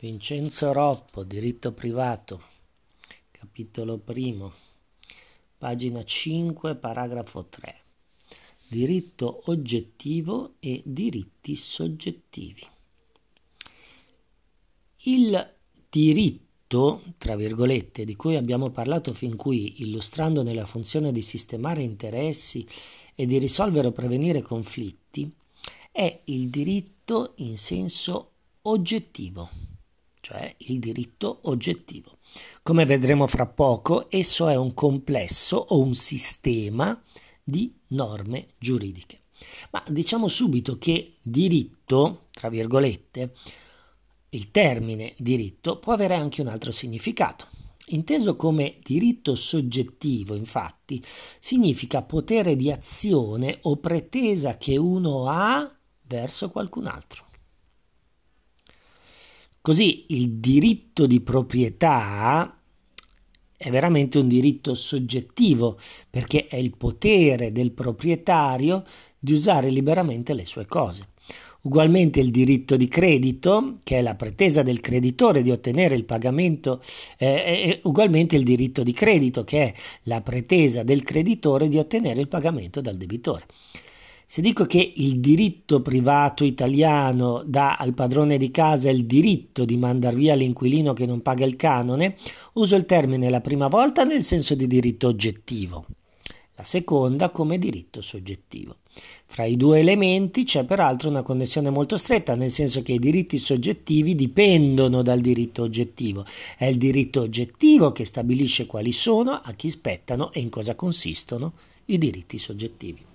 Vincenzo Roppo, diritto privato, capitolo primo, pagina 5, paragrafo 3. Diritto oggettivo e diritti soggettivi. Il diritto, tra virgolette, di cui abbiamo parlato fin qui, illustrando nella funzione di sistemare interessi e di risolvere o prevenire conflitti, è il diritto in senso oggettivo cioè il diritto oggettivo. Come vedremo fra poco, esso è un complesso o un sistema di norme giuridiche. Ma diciamo subito che diritto, tra virgolette, il termine diritto può avere anche un altro significato. Inteso come diritto soggettivo, infatti, significa potere di azione o pretesa che uno ha verso qualcun altro. Così il diritto di proprietà è veramente un diritto soggettivo perché è il potere del proprietario di usare liberamente le sue cose. Ugualmente il diritto di credito, che è la pretesa del creditore di ottenere il pagamento, eh, ugualmente il diritto di credito, che è la pretesa del creditore di ottenere il pagamento dal debitore. Se dico che il diritto privato italiano dà al padrone di casa il diritto di mandar via l'inquilino che non paga il canone, uso il termine la prima volta nel senso di diritto oggettivo, la seconda come diritto soggettivo. Fra i due elementi c'è peraltro una connessione molto stretta, nel senso che i diritti soggettivi dipendono dal diritto oggettivo. È il diritto oggettivo che stabilisce quali sono, a chi spettano e in cosa consistono i diritti soggettivi.